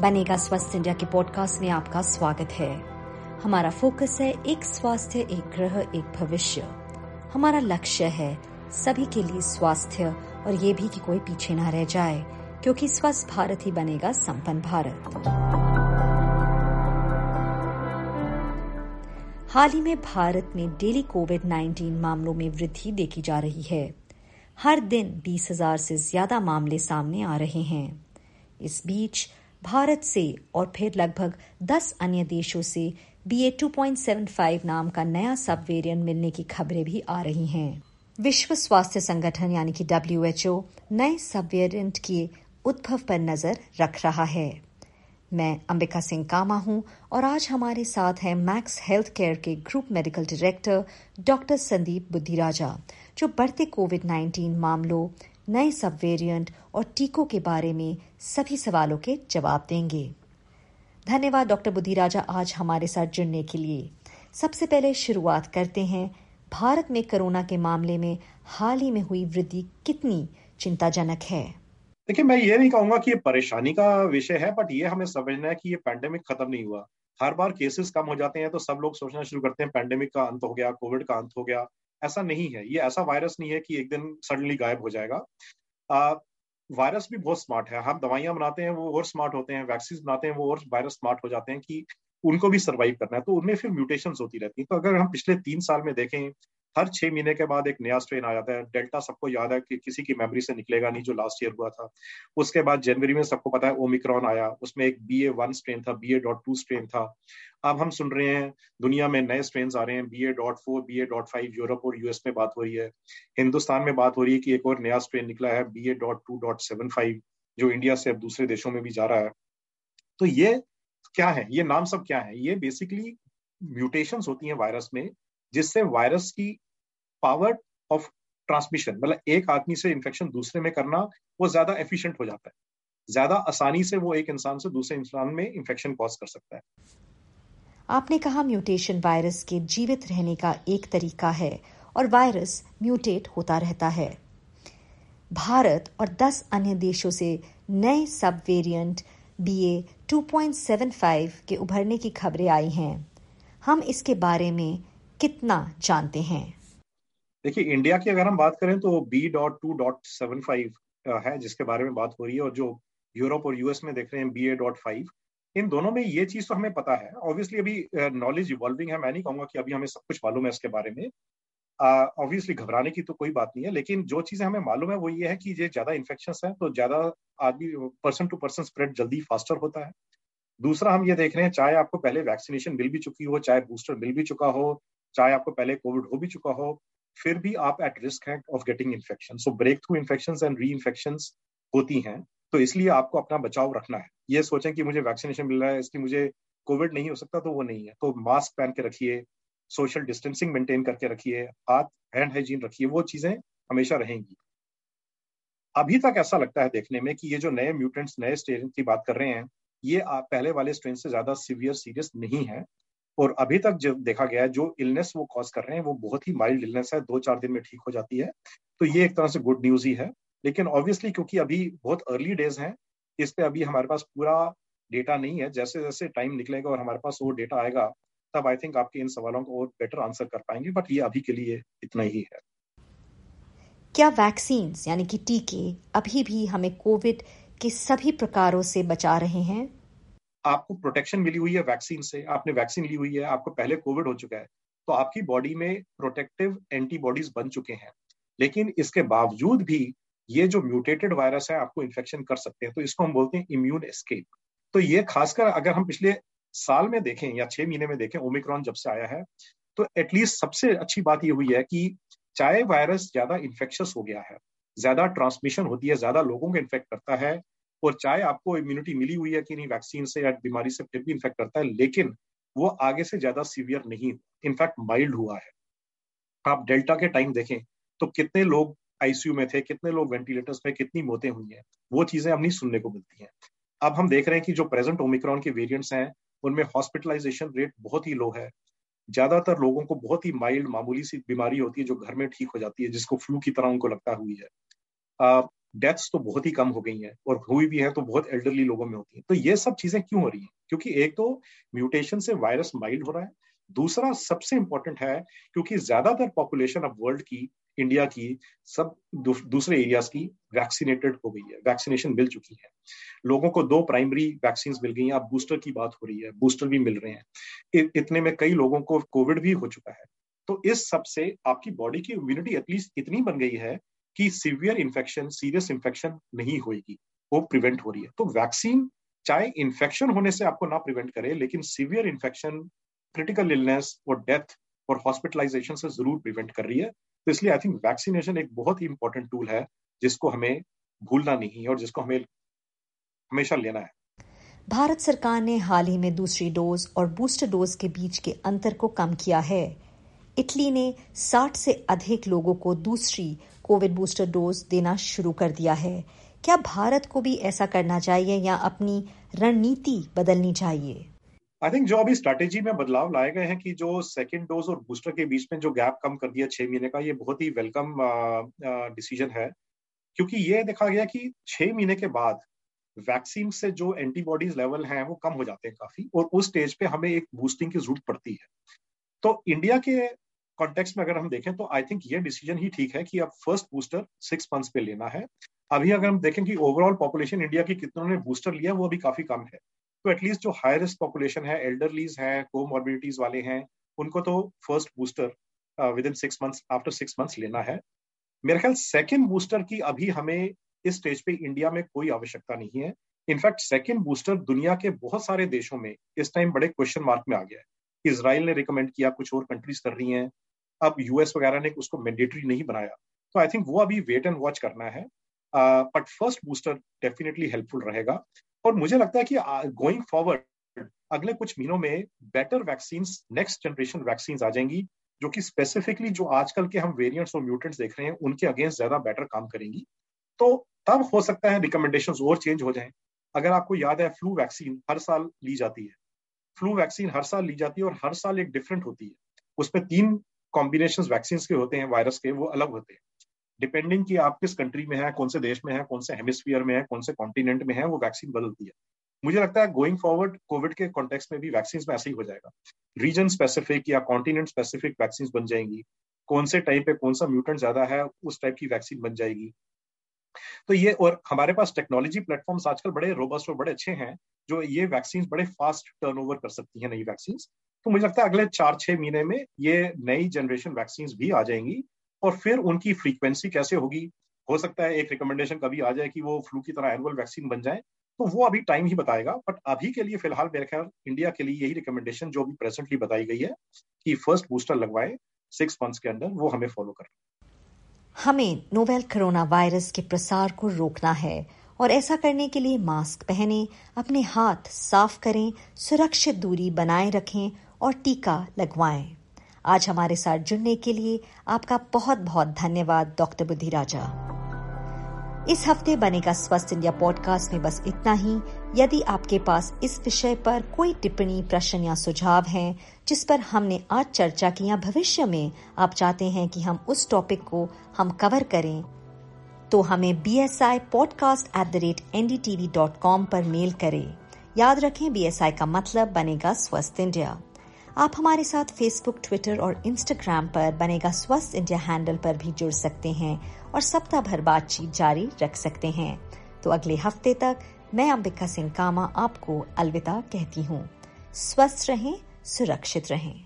बनेगा स्वस्थ इंडिया के पॉडकास्ट में आपका स्वागत है। हमारा फोकस है एक स्वास्थ्य, एक ग्रह, एक भविष्य। हमारा लक्ष्य है सभी के लिए स्वास्थ्य और ये भी कि कोई पीछे ना रह जाए, क्योंकि स्वस्थ भारत ही बनेगा संपन्न भारत। हाल ही में भारत में डेली कोविड 19 मामलों में वृद्धि देखी जा रही है। हर दिन बीस हज़ार से ज़्यादा मामले सामने आ रहे हैं। इस बीच भारत से और फिर लगभग 10 अन्य देशों से बी ए टू नाम का नया सब वेरियंट मिलने की खबरें भी आ रही हैं। विश्व स्वास्थ्य संगठन यानी कि डब्ल्यूएचओ नए सब वेरियंट के उद्भव पर नज़र रख रहा है। मैं अंबिका सिंह कामा हूँ और आज हमारे साथ हैं मैक्स हेल्थ केयर के group medical director doctor Sandeep Budhiraja जो बढ़ते कोविड 19 मामलों नए सब वेरिएंट और टीकों के बारे में सभी सवालों के जवाब देंगे। धन्यवाद, डॉक्टर बुद्धिराजा, आज हमारे साथ जुड़ने के लिए। सबसे पहले शुरुआत करते हैं। भारत में कोरोना के मामले में हाल ही में हुई वृद्धि कितनी चिंताजनक है? देखिए, मैं ये नहीं कहूँगा कि ये परेशानी का विषय है बट ये हमें समझना है कि ये पैंडेमिक खत्म नहीं हुआ। हर बार केसेस कम हो जाते हैं तो सब लोग सोचना शुरू करते हैं पैंडेमिक का अंत हो गया कोविड का अंत हो गया। ऐसा नहीं है। ये ऐसा वायरस नहीं है कि एक दिन सडनली गायब हो जाएगा। वायरस भी बहुत स्मार्ट है। हम दवाइयाँ बनाते हैं, वो और स्मार्ट होते हैं। वैक्सीन बनाते हैं, वो और वायरस स्मार्ट हो जाते हैं कि उनको भी सर्वाइव करना है। तो उनमें फिर म्यूटेशन होती रहती है। तो अगर हम पिछले तीन साल में देखें हर छह महीने के बाद एक नया स्ट्रेन आ जाता है। डेल्टा सबको याद है कि किसी की मेमोरी से निकलेगा नहीं, जो लास्ट ईयर हुआ था। उसके बाद जनवरी में सबको पता है ओमिक्रॉन आया। उसमें एक बी ए वन स्ट्रेन था B A dot two strain था। अब हम सुन रहे हैं, दुनिया में नए स्ट्रेन आ रहे हैं। B A dot four B A dot five Europe और यूएस में बात हो रही है। हिंदुस्तान में बात हो रही है कि एक और नया स्ट्रेन निकला है B A dot two dot seven five जो इंडिया से अब दूसरे देशों में भी जा रहा है। तो ये क्या है? ये नाम सब क्या है? ये बेसिकली म्यूटेशन होती हैं वायरस में, जिससे वायरस की पावर ऑफ़ ट्रांसमिशन मतलब एक आदमी से इन्फेक्शन दूसरे में करना, वो ज़्यादा एफिशिएंट हो जाता है। ज़्यादा आसानी से वो एक इंसान से दूसरे इंसान में इन्फेक्शन कॉज कर सकता है। आपने कहा म्यूटेशन वायरस के जीवित रहने का एक तरीका है और वायरस म्यूटेट होता रहता है। भारत और 10 अन्य देशों से नए सब वेरिएंट बी ए टू के उभरने की खबरें आई हैं। हम इसके बारे में कितना जानते हैं? देखिए इंडिया की अगर हम बात करें तो B dot two dot seven five है जिसके बारे में बात हो रही है और जो यूरोप और यूएस में देख रहे हैं बी ए डॉट फाइव इन दोनों में ये चीज़ तो हमें पता है। ऑब्वियसली अभी नॉलेज इवॉल्विंग है मैं नहीं कहूँगा कि अभी हमें सब कुछ मालूम है इसके बारे में। ऑब्वियसली uh, घबराने की तो कोई बात नहीं है लेकिन जो चीज़ें हमें मालूम है वो ये है कि ये ज़्यादा इन्फेक्शन है तो ज़्यादा आदमी पर्सन टू पर्सन स्प्रेड जल्दी फास्टर होता है। दूसरा हम ये देख रहे हैं चाहे आपको पहले वैक्सीनेशन मिल भी चुकी हो चाहे बूस्टर मिल भी चुका हो चाहे आपको पहले कोविड हो भी चुका हो फिर भी आप एट रिस्क हैं of getting infection so breakthrough infection and reinfection होती हैं तो इसलिए आपको अपना बचाव रखना है। ये सोचें कि मुझे वैक्सीनेशन मिल रहा है, इसकी मुझे कोविड नहीं हो सकता तो वो नहीं है। तो मास्क पहन के रखिए सोशल डिस्टेंसिंग मेंटेन करके रखिए, हाथ हैंड हाइजीन रखिए, वो चीज़ें हमेशा रहेंगी। अभी तक ऐसा लगता है देखने में कि ये जो नए म्यूटेंट्स नए स्ट्रेन की बात कर रहे हैं, ये आप पहले वाले स्ट्रेन से ज़्यादा सीवियर सीरियस नहीं है। और अभी तक जो देखा गया है, जो इलनेस वो कॉज कर रहे हैं, वो बहुत ही माइल्ड इलनेस है, दो चार दिन में ठीक हो जाती है। तो ये एक तरह से गुड न्यूज़ ही है। लेकिन ऑब्वियसली क्योंकि अभी बहुत अर्ली डेज़ हैं, इस पे अभी हमारे पास पूरा डेटा नहीं है। जैसे जैसे टाइम निकलेगा और हमारे पास वो डेटा आएगा, तब आई थिंक आपके इन सवालों को और बेटर आंसर कर पाएँगे। बट ये अभी के लिए इतना ही है। क्या वैक्सीन यानी कि टीके, अभी भी हमें कोविड के सभी प्रकारों से बचा रहे हैं? आपको प्रोटेक्शन मिली हुई है वैक्सीन से, आपने वैक्सीन ली हुई है, आपको पहले कोविड हो चुका है तो आपकी बॉडी में प्रोटेक्टिव एंटीबॉडीज बन चुके हैं। लेकिन इसके बावजूद भी ये जो म्यूटेटेड वायरस है, आपको इन्फेक्शन कर सकते हैं तो इसको हम बोलते हैं इम्यून एस्केप तो ये खासकर अगर हम पिछले साल में देखें या छह महीने में देखें ओमिक्रॉन जब से आया है तो एटलीस्ट सबसे अच्छी बात ये हुई है कि चाहे वायरस ज़्यादा इन्फेक्शस हो गया है, ज़्यादा ट्रांसमिशन होती है, ज़्यादा लोगों को इन्फेक्ट करता है और चाहे आपको इम्यूनिटी मिली हुई है कि नहीं वैक्सीन से या बीमारी से फिर भी इन्फेक्ट करता है, लेकिन वो आगे से ज़्यादा सीवियर नहीं इनफैक्ट माइल्ड हुआ है। आप डेल्टा के टाइम देखें तो कितने लोग आईसीयू में थे, कितने लोग वेंटिलेटर्स पे, कितनी मौतें हुई हैं, वो चीज़ें अब नहीं सुनने को मिलती हैं। अब हम देख रहे हैं कि जो प्रेजेंट ओमिक्रॉन के वेरिएंट्स हैं, उनमें हॉस्पिटलाइजेशन रेट बहुत ही लो है। ज़्यादातर लोगों को बहुत ही माइल्ड मामूली सी बीमारी होती है जो घर में ठीक हो जाती है, जिसको फ्लू की तरह उनको लगता हुई है। डेथ्स तो बहुत ही कम हो गई हैं और हुई भी है तो बहुत एल्डरली लोगों में होती है। तो ये सब चीज़ें क्यों हो रही हैं? क्योंकि एक तो म्यूटेशन से वायरस माइल्ड हो रहा है, दूसरा सबसे इंपॉर्टेंट है क्योंकि ज़्यादातर पॉपुलेशन अब वर्ल्ड की इंडिया की, सब दूसरे एरियाज़ की वैक्सीनेटेड हो गई है वैक्सीनेशन मिल चुकी है। लोगों को दो प्राइमरी वैक्सीन मिल गई हैं, अब बूस्टर की बात हो रही है बूस्टर भी मिल रहे हैं। इतने में कई लोगों को कोविड भी हो चुका है। तो इस सबसे आपकी बॉडी की इम्यूनिटी एटलीस्ट इतनी बन गई है कि सीवियर इन्फेक्शन सीरियस इन्फेक्शन नहीं होगी वो प्रिवेंट हो रही है। तो वैक्सीन चाहे इन्फेक्शन होने से आपको ना प्रिवेंट करे, लेकिन सीवियर इन्फेक्शन क्रिटिकल इलनेस और डेथ और हॉस्पिटलाइजेशन से ज़रूर प्रिवेंट कर रही है। तो इसलिए आई थिंक वैक्सीनेशन एक बहुत ही इंपॉर्टेंट टूल है, जिसको हमें भूलना नहीं है और जिसको हमें हमेशा लेना है। भारत सरकार ने हाल ही में दूसरी डोज और बूस्टर डोज के बीच के अंतर को कम किया है। इटली ने 60 से अधिक लोगों को दूसरी कोविड बूस्टर डोज देना शुरू कर दिया है। क्या भारत को भी ऐसा करना चाहिए या अपनी रणनीति बदलनी चाहिए? आई थिंक जो अभी स्ट्रैटेजी में बदलाव लाए गए हैं कि जो सेकेंड डोज और बूस्टर के बीच में जो गैप कम कर दिया छह महीने का, ये बहुत ही वेलकम डिसीज़न है। क्योंकि ये देखा गया कि छह महीने के बाद वैक्सीन से जो एंटीबॉडीज लेवल हैं वो कम हो जाते हैं काफ़ी, और उस स्टेज पे हमें एक बूस्टिंग की ज़रूरत पड़ती है। तो इंडिया के कॉन्टेक्स्ट में अगर हम देखें तो आई थिंक ये डिसीज़न ही ठीक है कि अब फ़र्स्ट बूस्टर सिक्स मंथ्स पे लेना है। अभी अगर हम देखें कि ओवरऑल पॉपुलेशन इंडिया की कितनों ने बूस्टर लिया वो अभी काफ़ी कम है। तो एटलीस्ट जो हाई रिस्क पॉपुलेशन है एल्डरलीज है कोमॉर्बिडिटीज वाले हैं, उनको तो first booster within six months after six months लेना है। मेरे ख्याल सेकेंड बूस्टर की अभी हमें इस स्टेज पे इंडिया में कोई आवश्यकता नहीं है। इनफैक्ट सेकेंड बूस्टर दुनिया के बहुत सारे देशों में इस टाइम बड़े क्वेश्चन मार्क में आ गया है। इसराइल ने रिकमेंड किया, कुछ और कंट्रीज़ कर रही हैं। अब यूएस वगैरह ने उसको मैंडेटरी नहीं बनाया। तो आई थिंक वो अभी वेट एंड वॉच करना है। But first booster definitely helpful रहेगा। और मुझे लगता है कि गोइंग फॉरवर्ड अगले कुछ महीनों में better vaccine next generation vaccine आ जाएँगी, जो कि स्पेसिफिकली जो आजकल के हम वेरिएंट्स और म्यूटेंट्स देख रहे हैं, उनके अगेंस्ट ज़्यादा बेटर काम करेंगी। तो तब हो सकता है रिकमेंडेशन और चेंज हो जाए। अगर आपको याद है फ्लू वैक्सीन हर साल ली जाती है। फ्लू वैक्सीन हर साल ली जाती है और हर साल एक डिफरेंट होती है। उसमें तीन कॉम्बिनेशन वैक्सीन के होते हैं वायरस के, वो अलग होते हैं। डिपेंडिंग कि आप किस कंट्री में है, कौन से देश में है, कौन से हेमिस्फीयर में है, कौन से कॉन्टिनेंट में है, वो वैक्सीन बदलती है। मुझे लगता है गोइंग फॉरवर्ड कोविड के कॉन्टेक्स्ट में भी वैक्सीन में ऐसे ही हो जाएगा। रीजन स्पेसिफिक या कॉन्टिनेंट स्पेसिफिक वैक्सीन बन जाएँगी। कौन से टाइम पे कौन सा म्यूटेंट ज़्यादा है, उस टाइप की वैक्सीन बन जाएगी। तो ये और हमारे पास टेक्नोलॉजी प्लेटफॉर्म्स आजकल बड़े रोबस्ट और बड़े अच्छे हैं, जो ये वैक्सीन बड़े फास्ट टर्नओवर कर सकती हैं नई वैक्सीन तो मुझे लगता है अगले चार, छह महीने में ये नई जनरेशन वैक्सीन भी आ जाएँगी और फिर उनकी फ्रीक्वेंसी कैसे होगी? हो सकता है एक रिकमेंडेशन कभी आ जाए कि वो फ्लू की तरह एनुअल वैक्सीन बन जाए तो वो अभी टाइम ही बताएगा। बट अभी के लिए फ़िलहाल मेरे ख्याल इंडिया के लिए यही रिकमेंडेशन जो अभी प्रेजेंटली बताई गई है कि फ़र्स्ट बूस्टर लगवाए सिक्स मंथ्स के अंदर, वो हमें फॉलो कर। हमें नोवेल कोरोना वायरस के प्रसार को रोकना है और ऐसा करने के लिए मास्क पहने, अपने हाथ साफ़ करें, सुरक्षित दूरी बनाए रखें और टीका लगवाएँ। आज हमारे साथ जुड़ने के लिए आपका बहुत बहुत धन्यवाद, डॉक्टर बुद्धि राजा इस हफ़्ते बनेगा स्वस्थ इंडिया पॉडकास्ट में बस इतना ही। यदि आपके पास इस विषय पर कोई टिप्पणी, प्रश्न या सुझाव हैं, जिस पर हमने आज चर्चा की या भविष्य में आप चाहते हैं कि हम उस टॉपिक को हम कवर करें तो हमें B S I podcast at the rate N D dot com पर मेल करें। याद रखें बी एस आई का मतलब बनेगा स्वस्थ इंडिया। आप हमारे साथ फेसबुक ट्विटर और इंस्टाग्राम पर बनेगा स्वस्थ इंडिया हैंडल पर भी जुड़ सकते हैं और सप्ताह भर बातचीत जारी रख सकते हैं। तो अगले हफ़्ते तक मैं अंबिका सिंह कामा आपको अलविदा कहती हूँ। स्वस्थ रहें, सुरक्षित रहें।